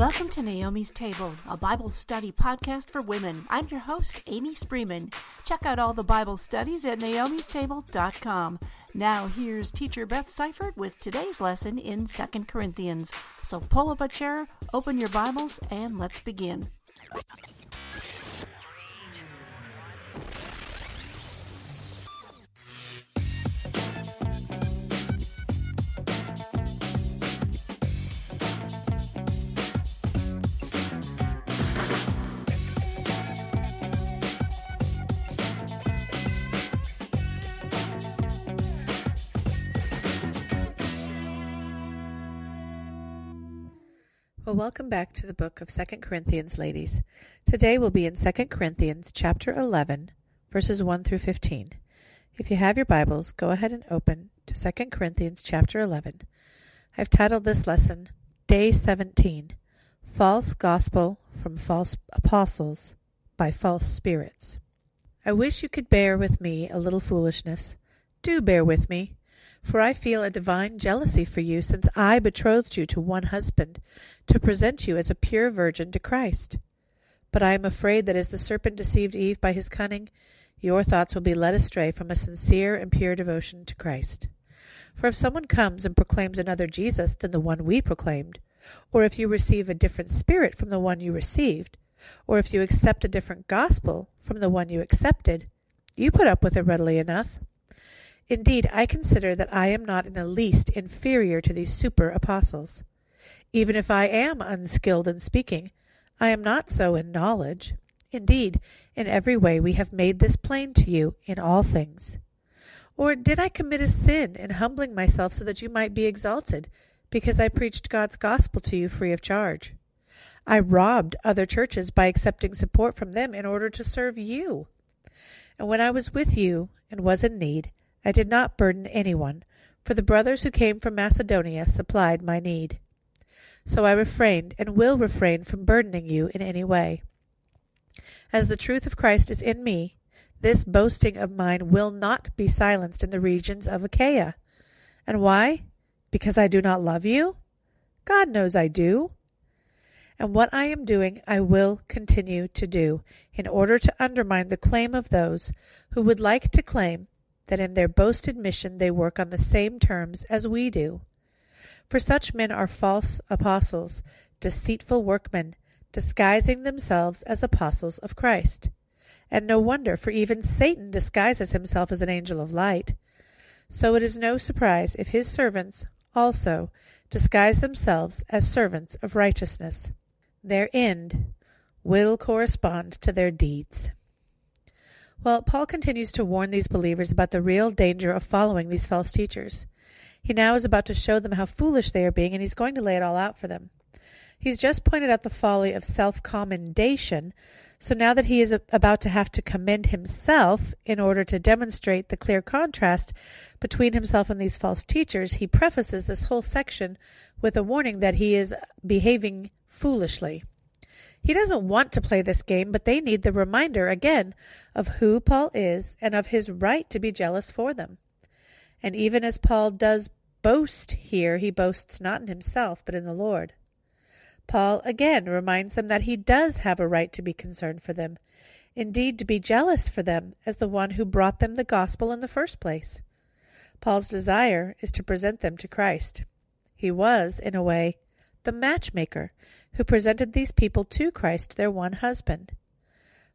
Welcome to Naomi's Table, a Bible study podcast for women. I'm your host, Amy Spreeman. Check out all the Bible studies at naomistable.com. Now, here's teacher Beth Seifert with today's lesson in 2 Corinthians. So pull up a chair, open your Bibles, and let's begin. Well, welcome back to the book of 2 Corinthians, ladies. Today we'll be in 2 Corinthians chapter 11, verses 1 through 15. If you have your Bibles, go ahead and open to 2 Corinthians chapter 11. I've titled this lesson Day 17 False Gospel from False Apostles by False Spirits. I wish you could bear with me a little foolishness. Do bear with me for I feel a divine jealousy for you, since I betrothed you to one husband, to present you as a pure virgin to Christ. But I am afraid that as the serpent deceived Eve by his cunning, your thoughts will be led astray from a sincere and pure devotion to Christ. For if someone comes and proclaims another Jesus than the one we proclaimed, or if you receive a different spirit from the one you received, or if you accept a different gospel from the one you accepted, you put up with it readily enough. Indeed, I consider that I am not in the least inferior to these super apostles. Even if I am unskilled in speaking, I am not so in knowledge. Indeed, in every way we have made this plain to you in all things. Or did I commit a sin in humbling myself so that you might be exalted, because I preached God's gospel to you free of charge? I robbed other churches by accepting support from them in order to serve you. And when I was with you and was in need, I did not burden anyone, for the brothers who came from Macedonia supplied my need. So I refrained and will refrain from burdening you in any way. As the truth of Christ is in me, this boasting of mine will not be silenced in the regions of Achaia. And why? Because I do not love you? God knows I do. And what I am doing, I will continue to do, in order to undermine the claim of those who would like to claim that in their boasted mission they work on the same terms as we do. For such men are false apostles, deceitful workmen, disguising themselves as apostles of Christ. And no wonder, for even Satan disguises himself as an angel of light. So it is no surprise if his servants also disguise themselves as servants of righteousness. Their end will correspond to their deeds. Well, Paul continues to warn these believers about the real danger of following these false teachers. He now is about to show them how foolish they are being, and he's going to lay it all out for them. He's just pointed out the folly of self commendation, so now that he is about to have to commend himself in order to demonstrate the clear contrast between himself and these false teachers, he prefaces this whole section with a warning that he is behaving foolishly. He doesn't want to play this game, but they need the reminder again of who Paul is and of his right to be jealous for them. And even as Paul does boast here, he boasts not in himself, but in the Lord. Paul again reminds them that he does have a right to be concerned for them, indeed, to be jealous for them as the one who brought them the gospel in the first place. Paul's desire is to present them to Christ. He was, in a way, the matchmaker who presented these people to Christ, their one husband.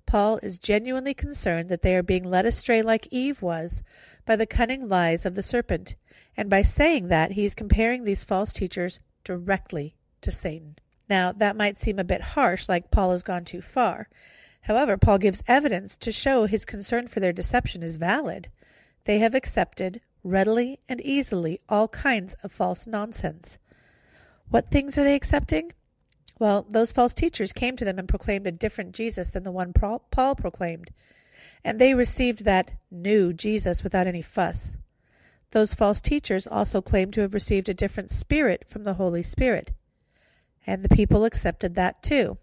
Paul is genuinely concerned that they are being led astray like Eve was by the cunning lies of the serpent, and by saying that he is comparing these false teachers directly to Satan. Now, that might seem a bit harsh, like Paul has gone too far. However, Paul gives evidence to show his concern for their deception is valid. They have accepted, readily and easily, all kinds of false nonsense. What things are they accepting? Well, those false teachers came to them and proclaimed a different Jesus than the one Paul proclaimed, and they received that new Jesus without any fuss. Those false teachers also claimed to have received a different spirit from the Holy Spirit, and the people accepted that too.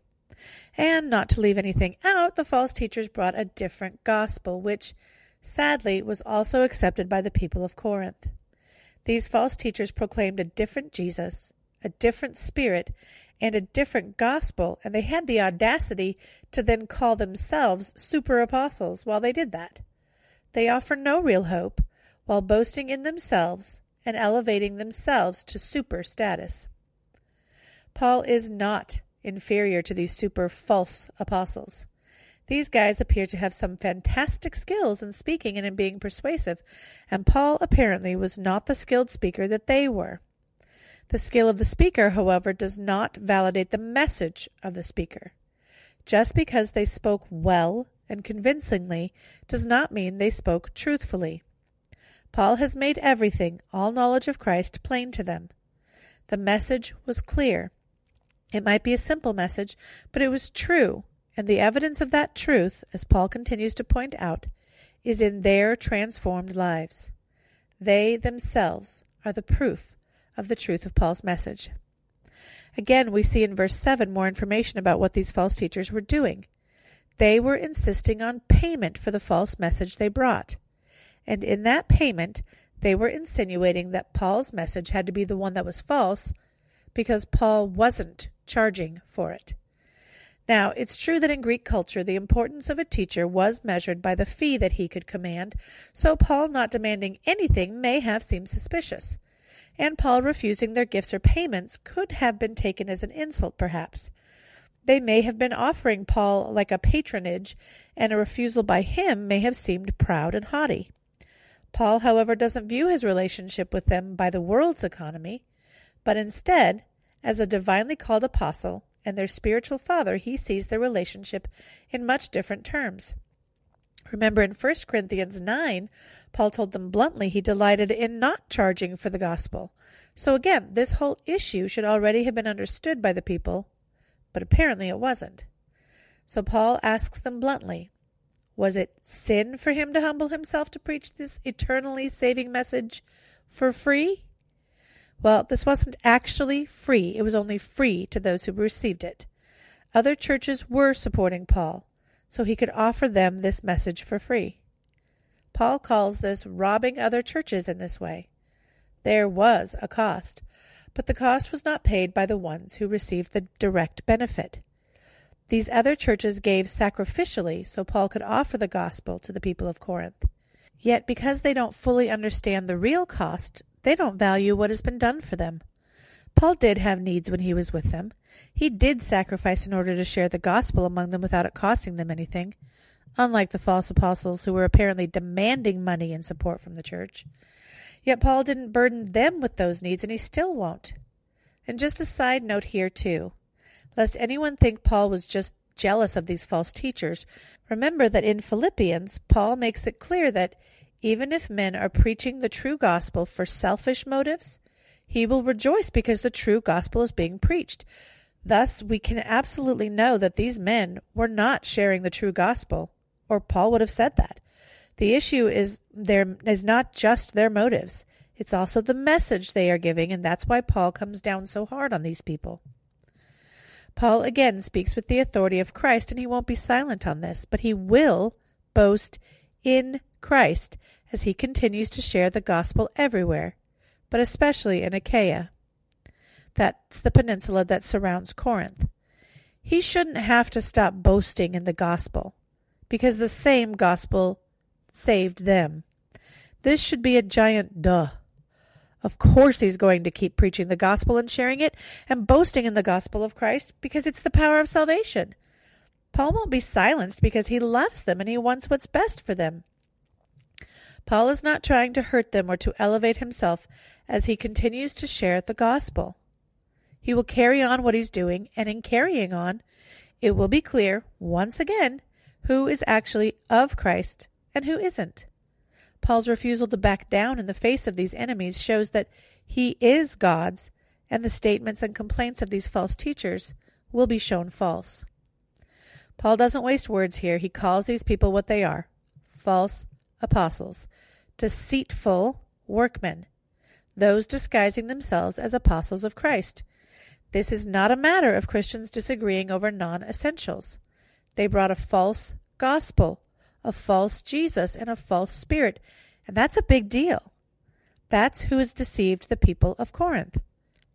And not to leave anything out, the false teachers brought a different gospel, which, sadly, was also accepted by the people of Corinth. These false teachers proclaimed a different Jesus, a different spirit, and a different gospel, and they had the audacity to then call themselves super apostles while they did that. They offer no real hope while boasting in themselves and elevating themselves to super status. Paul is not inferior to these super false apostles. These guys appear to have some fantastic skills in speaking and in being persuasive, and Paul apparently was not the skilled speaker that they were. The skill of the speaker, however, does not validate the message of the speaker. Just because they spoke well and convincingly does not mean they spoke truthfully. Paul has made everything, all knowledge of Christ, plain to them. The message was clear. It might be a simple message, but it was true, and the evidence of that truth, as Paul continues to point out, is in their transformed lives. They themselves are the proof of the truth of Paul's message. Again, we see in verse 7 more information about what these false teachers were doing. They were insisting on payment for the false message they brought. And in that payment, they were insinuating that Paul's message had to be the one that was false because Paul wasn't charging for it. Now, it's true that in Greek culture the importance of a teacher was measured by the fee that he could command, so Paul not demanding anything may have seemed suspicious and Paul refusing their gifts or payments could have been taken as an insult, perhaps. They may have been offering Paul like a patronage, and a refusal by him may have seemed proud and haughty. Paul, however, doesn't view his relationship with them by the world's economy, but instead, as a divinely called apostle and their spiritual father, he sees their relationship in much different terms. Remember in 1 Corinthians 9, Paul told them bluntly he delighted in not charging for the gospel. So again, this whole issue should already have been understood by the people, but apparently it wasn't. So Paul asks them bluntly, was it sin for him to humble himself to preach this eternally saving message for free? Well, this wasn't actually free. It was only free to those who received it. Other churches were supporting Paul so he could offer them this message for free. Paul calls this robbing other churches in this way. There was a cost, but the cost was not paid by the ones who received the direct benefit. These other churches gave sacrificially so Paul could offer the gospel to the people of Corinth. Yet, because they don't fully understand the real cost, they don't value what has been done for them. Paul did have needs when he was with them. He did sacrifice in order to share the gospel among them without it costing them anything, unlike the false apostles who were apparently demanding money and support from the church. Yet Paul didn't burden them with those needs, and he still won't. And just a side note here, too. Lest anyone think Paul was just jealous of these false teachers, remember that in Philippians, Paul makes it clear that even if men are preaching the true gospel for selfish motives, he will rejoice because the true gospel is being preached. Thus, we can absolutely know that these men were not sharing the true gospel, or Paul would have said that. The issue is there is not just their motives. It's also the message they are giving, and that's why Paul comes down so hard on these people. Paul again speaks with the authority of Christ, and he won't be silent on this, but he will boast in Christ as he continues to share the gospel everywhere but especially in Achaia. That's the peninsula that surrounds Corinth. He shouldn't have to stop boasting in the gospel, because the same gospel saved them. This should be a giant duh. Of course, he's going to keep preaching the gospel and sharing it and boasting in the gospel of Christ because it's the power of salvation. Paul won't be silenced because he loves them and he wants what's best for them. Paul is not trying to hurt them or to elevate himself as he continues to share the gospel. He will carry on what he's doing, and in carrying on, it will be clear, once again, who is actually of Christ and who isn't. Paul's refusal to back down in the face of these enemies shows that he is God's, and the statements and complaints of these false teachers will be shown false. Paul doesn't waste words here. He calls these people what they are false apostles, deceitful workmen, those disguising themselves as apostles of Christ. This is not a matter of Christians disagreeing over non essentials. They brought a false gospel, a false Jesus, and a false spirit, and that's a big deal. That's who has deceived the people of Corinth.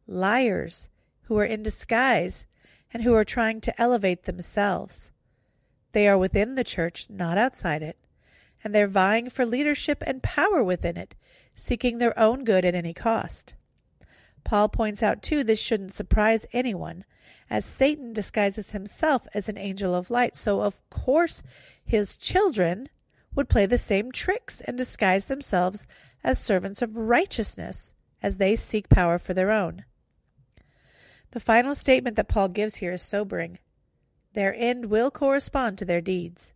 Liars who are in disguise and who are trying to elevate themselves. They are within the church, not outside it, and they're vying for leadership and power within it, seeking their own good at any cost. Paul points out, too, this shouldn't surprise anyone, as Satan disguises himself as an angel of light, so of course his children would play the same tricks and disguise themselves as servants of righteousness as they seek power for their own. The final statement that Paul gives here is sobering. Their end will correspond to their deeds.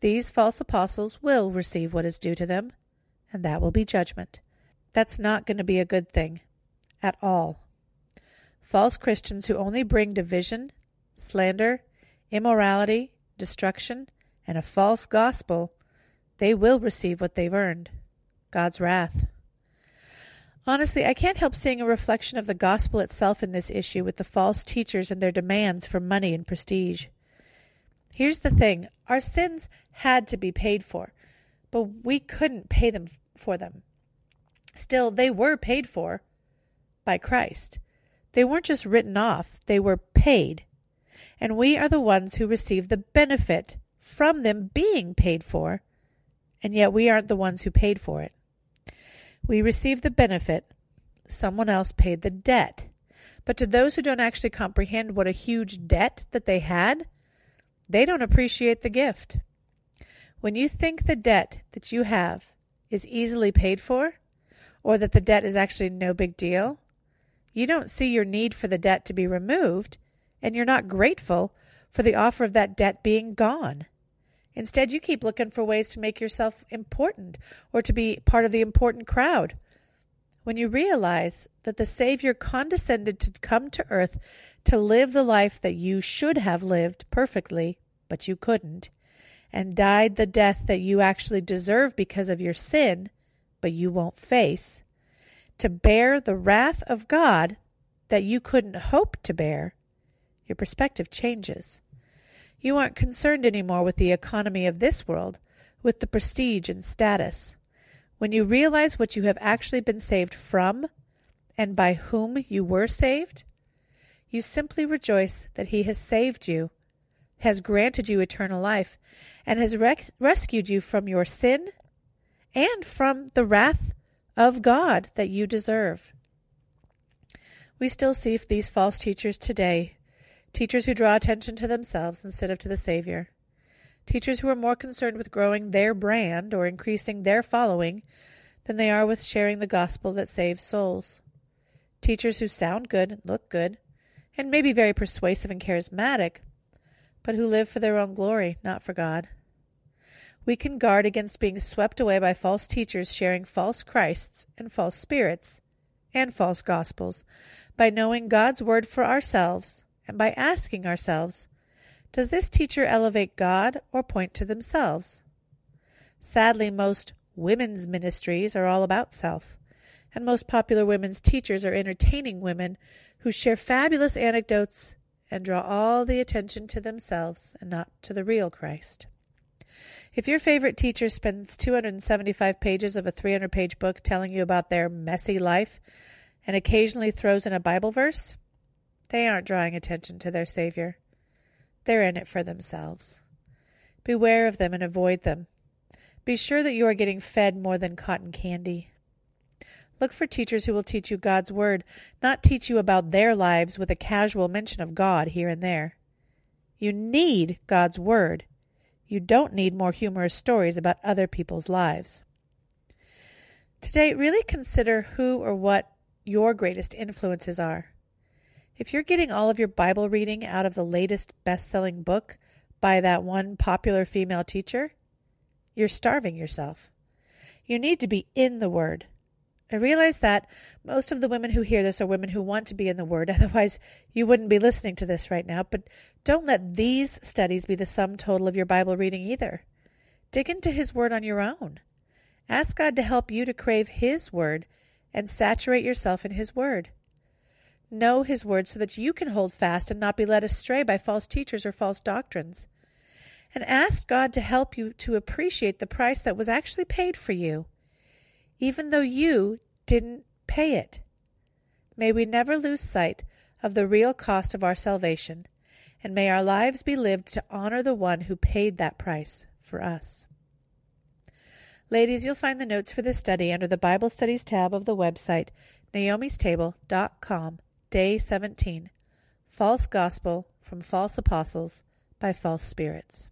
These false apostles will receive what is due to them, and that will be judgment. That's not going to be a good thing at all. False Christians who only bring division, slander, immorality, destruction, and a false gospel, they will receive what they've earned God's wrath. Honestly, I can't help seeing a reflection of the gospel itself in this issue with the false teachers and their demands for money and prestige. Here's the thing our sins had to be paid for, but we couldn't pay them for them. Still, they were paid for by Christ. They weren't just written off, they were paid. And we are the ones who receive the benefit from them being paid for, and yet we aren't the ones who paid for it. We receive the benefit, someone else paid the debt. But to those who don't actually comprehend what a huge debt that they had, they don't appreciate the gift. When you think the debt that you have is easily paid for, or that the debt is actually no big deal, you don't see your need for the debt to be removed, and you're not grateful for the offer of that debt being gone. Instead, you keep looking for ways to make yourself important or to be part of the important crowd. When you realize that the Savior condescended to come to earth to live the life that you should have lived perfectly, but you couldn't, and died the death that you actually deserve because of your sin, but you won't face, to bear the wrath of God that you couldn't hope to bear, your perspective changes. You aren't concerned anymore with the economy of this world, with the prestige and status. When you realize what you have actually been saved from and by whom you were saved, you simply rejoice that He has saved you, has granted you eternal life, and has rec- rescued you from your sin and from the wrath of God that you deserve. We still see these false teachers today teachers who draw attention to themselves instead of to the Savior, teachers who are more concerned with growing their brand or increasing their following than they are with sharing the gospel that saves souls, teachers who sound good, look good, and may be very persuasive and charismatic, but who live for their own glory, not for God. We can guard against being swept away by false teachers sharing false Christs and false spirits and false gospels by knowing God's word for ourselves and by asking ourselves, does this teacher elevate God or point to themselves? Sadly, most women's ministries are all about self, and most popular women's teachers are entertaining women who share fabulous anecdotes and draw all the attention to themselves and not to the real Christ. If your favorite teacher spends 275 pages of a 300 page book telling you about their messy life and occasionally throws in a Bible verse, they aren't drawing attention to their Savior. They're in it for themselves. Beware of them and avoid them. Be sure that you are getting fed more than cotton candy. Look for teachers who will teach you God's Word, not teach you about their lives with a casual mention of God here and there. You need God's Word. You don't need more humorous stories about other people's lives. Today, really consider who or what your greatest influences are. If you're getting all of your Bible reading out of the latest best selling book by that one popular female teacher, you're starving yourself. You need to be in the Word. I realize that most of the women who hear this are women who want to be in the Word, otherwise, you wouldn't be listening to this right now. But don't let these studies be the sum total of your Bible reading either. Dig into His Word on your own. Ask God to help you to crave His Word and saturate yourself in His Word. Know His word so that you can hold fast and not be led astray by false teachers or false doctrines. And ask God to help you to appreciate the price that was actually paid for you, even though you didn't pay it. May we never lose sight of the real cost of our salvation, and may our lives be lived to honor the one who paid that price for us. Ladies, you'll find the notes for this study under the Bible Studies tab of the website naomistable.com, day 17, False Gospel from False Apostles by False Spirits.